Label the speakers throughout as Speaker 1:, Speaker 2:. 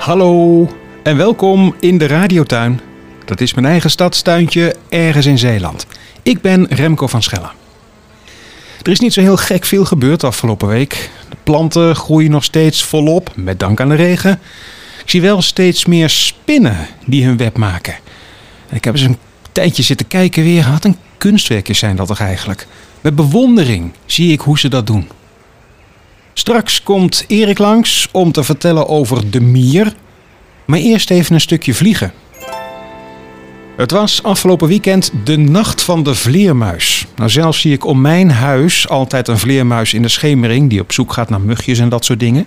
Speaker 1: Hallo en welkom in de radiotuin. Dat is mijn eigen stadstuintje ergens in Zeeland. Ik ben Remco van Schellen. Er is niet zo heel gek veel gebeurd afgelopen week. De planten groeien nog steeds volop, met dank aan de regen. Ik zie wel steeds meer spinnen die hun web maken. En ik heb eens een tijdje zitten kijken weer. Wat een kunstwerkjes zijn dat toch eigenlijk? Met bewondering zie ik hoe ze dat doen. Straks komt Erik langs om te vertellen over de mier. Maar eerst even een stukje vliegen. Het was afgelopen weekend de nacht van de vleermuis. Nou, zelf zie ik om mijn huis altijd een vleermuis in de schemering die op zoek gaat naar mugjes en dat soort dingen.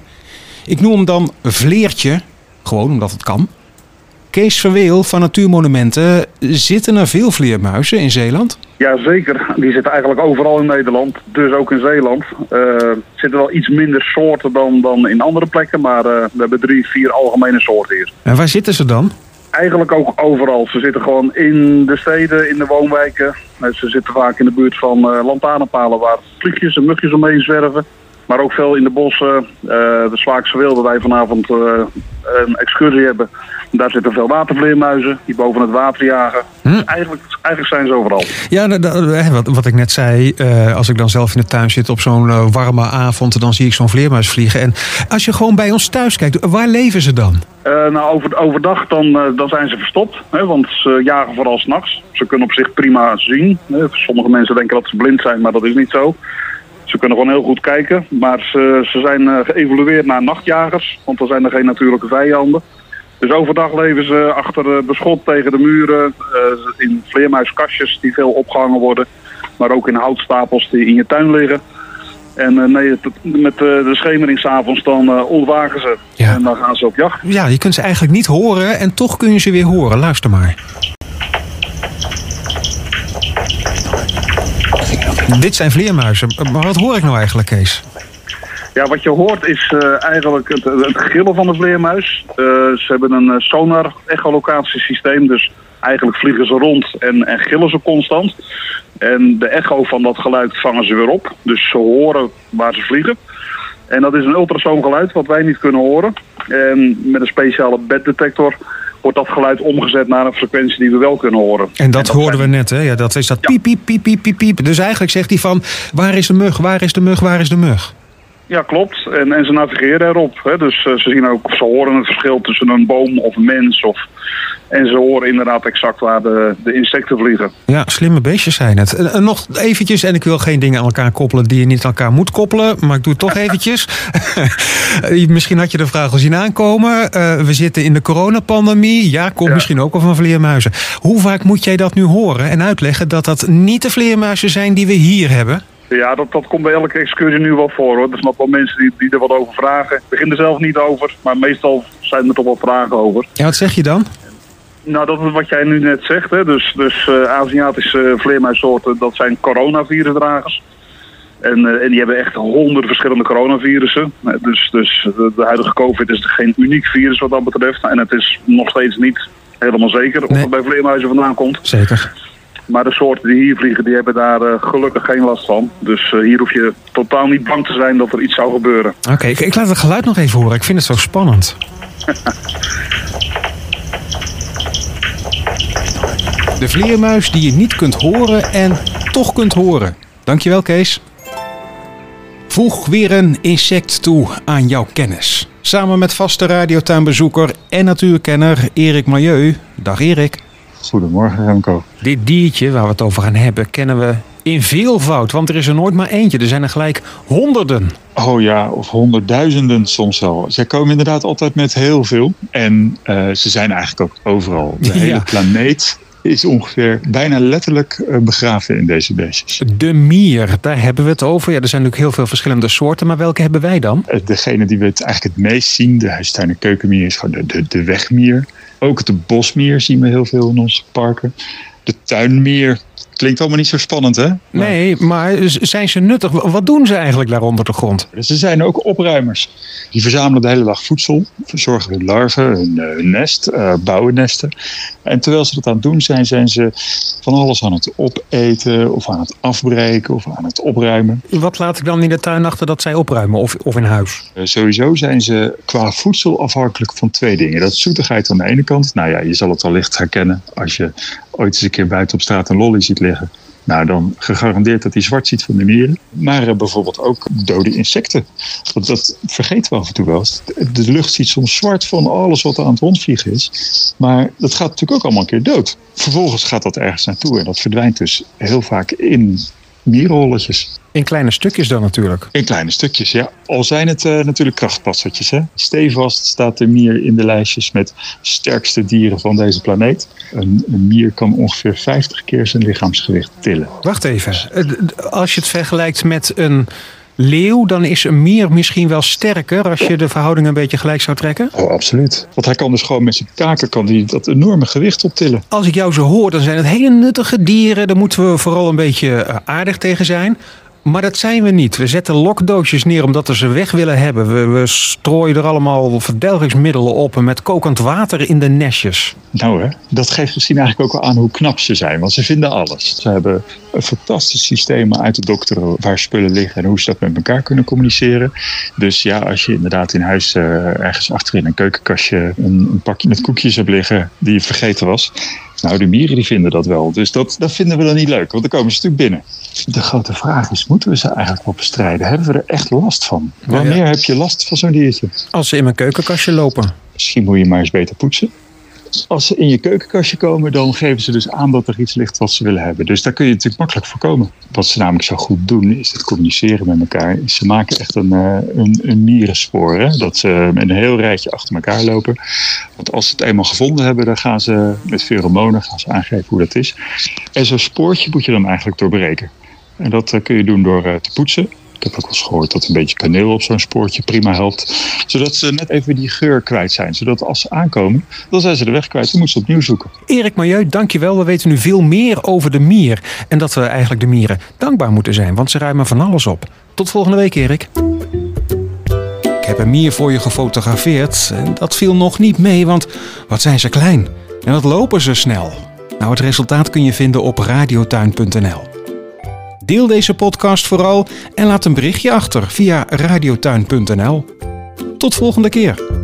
Speaker 1: Ik noem hem dan Vleertje, gewoon omdat het kan. Kees Verweel van Natuurmonumenten, zitten er veel vleermuizen in Zeeland?
Speaker 2: Ja, zeker. Die zitten eigenlijk overal in Nederland, dus ook in Zeeland. Eh, Er zitten wel iets minder soorten dan, dan in andere plekken, maar eh, we hebben drie, vier algemene soorten hier.
Speaker 1: En waar zitten ze dan?
Speaker 2: Eigenlijk ook overal. Ze zitten gewoon in de steden, in de woonwijken. Eh, Ze zitten vaak in de buurt van eh lantaarnpalen waar vliegjes en mugjes omheen zwerven. Maar ook veel in de bossen. Eh, de Zwaakse Wilde, waar wij vanavond eh, een excursie hebben. Daar zitten veel watervleermuizen die boven het water jagen. Dus eigenlijk, eigenlijk zijn ze overal.
Speaker 1: Ja, da- hè, wat, wat ik net zei, eh, als ik dan zelf in de tuin zit op zo'n eh, warme avond, dan zie ik zo'n vleermuis vliegen. En als je gewoon bij ons thuis kijkt, waar leven ze dan?
Speaker 2: Eh, nou, over, overdag dan, eh, dan zijn ze verstopt, hè, want ze jagen vooral s'nachts. Ze kunnen op zich prima zien. Hè. Sommige mensen denken dat ze blind zijn, maar dat is niet zo. Ze kunnen gewoon heel goed kijken, maar ze, ze zijn eh, geëvolueerd naar nachtjagers, want dan zijn er geen natuurlijke vijanden. Dus overdag leven ze achter beschot tegen de muren, eh, in vleermuiskastjes die veel opgehangen worden, maar ook in houtstapels die in je tuin liggen. En eh, nee, met de schemering s'avonds dan ontwaken ze
Speaker 1: Ja.
Speaker 2: en dan gaan ze op jacht.
Speaker 1: Ja, je kunt ze eigenlijk niet horen en toch kun je ze weer horen. Luister maar. Dit zijn vleermuizen. Maar wat hoor ik nou eigenlijk, Kees?
Speaker 2: Ja, wat je hoort is eh, eigenlijk het, het gillen van de vleermuis. Eh, ze hebben een eh, sonar echolocatiesysteem, dus eigenlijk vliegen ze rond en, en gillen ze constant. En de echo van dat geluid vangen ze weer op, dus ze horen waar ze vliegen. En dat is een ultrasoongeluid wat wij niet kunnen horen. En met een speciale beddetector wordt dat geluid omgezet naar een frequentie die we wel kunnen horen.
Speaker 1: En dat
Speaker 2: En
Speaker 1: hoorden we net, hè? Ja, dat is dat piep, piep, piep, piep, piep, piep. Dus eigenlijk zegt hij van, waar is de mug, waar is de mug, waar is de mug?
Speaker 2: Ja, klopt. En, en ze navigeren erop. Hè. Dus eh, ze zien ook, ze horen het verschil tussen een boom of een mens. Of, en ze horen inderdaad exact waar de, de insecten vliegen.
Speaker 1: Ja, slimme beestjes zijn het. En, en nog eventjes, en ik wil geen dingen aan elkaar koppelen die je niet aan elkaar moet koppelen, maar ik doe het toch eventjes. misschien had je de vraag al zien aankomen. Eh, we zitten in de coronapandemie. Ja, komt
Speaker 2: Ja.
Speaker 1: misschien ook wel van vleermuizen. Hoe vaak moet jij dat nu horen en uitleggen dat dat niet de vleermuizen zijn die we hier hebben?
Speaker 2: Ja, dat, dat komt bij elke excursie nu wel voor hoor. Er zijn wel mensen die, die er wat over vragen. Ik begin er zelf niet over, maar meestal zijn er toch wel vragen over.
Speaker 1: Ja, wat zeg je dan?
Speaker 2: Nou, dat is wat jij nu net zegt. Hè. Dus, dus eh, Aziatische vleermuissoorten, dat zijn coronavirusdragers. En, eh, en die hebben echt honderden verschillende coronavirussen. Eh, Dus, dus de, de huidige COVID is geen uniek virus wat dat betreft. En het is nog steeds niet helemaal zeker of het bij vleermuizen vandaan komt.
Speaker 1: Zeker.
Speaker 2: Maar de soorten die hier vliegen, die hebben daar gelukkig geen last van. Dus hier hoef je totaal niet bang te zijn dat er iets zou gebeuren.
Speaker 1: Oké, ik, ik laat het geluid nog even horen. Ik vind het zo spannend. De vleermuis die je niet kunt horen en toch kunt horen. Dankjewel, Kees. Voeg weer een insect toe aan jouw kennis. Samen met vaste radiotuinbezoeker en natuurkenner Erik Milieu. Dag Erik.
Speaker 3: Goedemorgen Remco.
Speaker 1: Dit diertje waar we het over gaan hebben kennen we in veelvoud. Want er is er nooit maar eentje. Er zijn er gelijk honderden.
Speaker 3: Oh ja, of honderdduizenden soms wel. Zij komen inderdaad altijd met heel veel. En eh, ze zijn eigenlijk ook overal. De
Speaker 1: Ja.
Speaker 3: hele planeet is ongeveer bijna letterlijk eh, begraven in deze beestjes.
Speaker 1: De mier, daar hebben we het over. Ja, er zijn natuurlijk heel veel verschillende soorten. Maar welke hebben wij dan?
Speaker 3: Eh, Degene die we het eigenlijk het meest zien, de huistuin- en keukenmier, is gewoon de, de, de wegmier. Ook de bosmier zien we heel veel in onze parken. De tuinmier Klinkt allemaal niet zo spannend, hè?
Speaker 1: Nee, maar zijn ze nuttig? Wat doen ze eigenlijk daar onder de grond?
Speaker 3: Ze zijn ook opruimers. Die verzamelen de hele dag voedsel, verzorgen hun larven, hun, eh, hun nest, uh, bouwen nesten. En terwijl ze dat aan het doen zijn, zijn ze van alles aan het opeten of aan het afbreken of aan het opruimen.
Speaker 1: Wat laat ik dan in de tuin achter dat zij opruimen of, of in huis?
Speaker 3: Uh, sowieso zijn ze qua voedsel afhankelijk van twee dingen. Dat is zoetigheid aan de ene kant. Nou ja, je zal het allicht herkennen als je ooit eens een keer buiten op straat een lolly ziet liggen. Nou, dan gegarandeerd dat hij zwart ziet van de mieren. Maar uh, bijvoorbeeld ook dode insecten. Want dat vergeten we af en toe wel. De lucht ziet soms zwart van alles wat er aan het rondvliegen is. Maar dat gaat natuurlijk ook allemaal een keer dood. Vervolgens gaat dat ergens naartoe en dat verdwijnt dus heel vaak in mierenholletjes.
Speaker 1: In kleine stukjes dan natuurlijk.
Speaker 3: In kleine stukjes, ja. Al zijn het uh, natuurlijk krachtpassertjes. Hè? Stevast staat de mier in de lijstjes met sterkste dieren van deze planeet. Een, een, mier kan ongeveer 50 keer zijn lichaamsgewicht tillen.
Speaker 1: Wacht even. Als je het vergelijkt met een leeuw, dan is een mier misschien wel sterker als je de verhouding een beetje gelijk zou trekken?
Speaker 3: Oh, absoluut. Want hij kan dus gewoon met zijn kaken kan die dat enorme gewicht optillen.
Speaker 1: Als ik jou zo hoor, dan zijn het hele nuttige dieren. Daar moeten we vooral een beetje aardig tegen zijn. Maar dat zijn we niet. We zetten lokdoosjes neer omdat we ze weg willen hebben. We, strooien er allemaal verdelgingsmiddelen op en met kokend water in de nestjes.
Speaker 3: Nou hè, dat geeft misschien eigenlijk ook wel aan hoe knap ze zijn. Want ze vinden alles. Ze hebben een fantastisch systeem uit de dokteren waar spullen liggen en hoe ze dat met elkaar kunnen communiceren. Dus ja, als je inderdaad in huis uh, ergens achterin een keukenkastje een, een pakje met koekjes hebt liggen die je vergeten was. Nou, de mieren die vinden dat wel. Dus dat, dat vinden we dan niet leuk, want dan komen ze natuurlijk binnen. De grote vraag is, moeten we ze eigenlijk wel bestrijden? Hebben we er echt last van? Wanneer ja. heb je last van zo'n diertje?
Speaker 1: Als ze in mijn keukenkastje lopen.
Speaker 3: Misschien moet je maar eens beter poetsen. Als ze in je keukenkastje komen, dan geven ze dus aan dat er iets ligt wat ze willen hebben. Dus daar kun je natuurlijk makkelijk voorkomen. Wat ze namelijk zo goed doen, is het communiceren met elkaar. Ze maken echt een, een, een mierenspoor. Hè? Dat ze een heel rijtje achter elkaar lopen. Want als ze het eenmaal gevonden hebben, dan gaan ze met pheromonen gaan ze aangeven hoe dat is. En zo'n spoortje moet je dan eigenlijk doorbreken. En dat kun je doen door te poetsen. Ik heb ook wel eens gehoord dat een beetje kaneel op zo'n spoortje prima helpt. Zodat ze net even die geur kwijt zijn. Zodat als ze aankomen, dan zijn ze de weg kwijt. Dan moeten ze opnieuw zoeken.
Speaker 1: Erik Milieu, dankjewel. We weten nu veel meer over de mier. En dat we eigenlijk de mieren dankbaar moeten zijn. Want ze ruimen van alles op. Tot volgende week, Erik. Ik heb een mier voor je gefotografeerd. En dat viel nog niet mee, want wat zijn ze klein. En wat lopen ze snel. Nou, het resultaat kun je vinden op radiotuin.nl. Deel deze podcast vooral en laat een berichtje achter via radiotuin.nl. Tot volgende keer.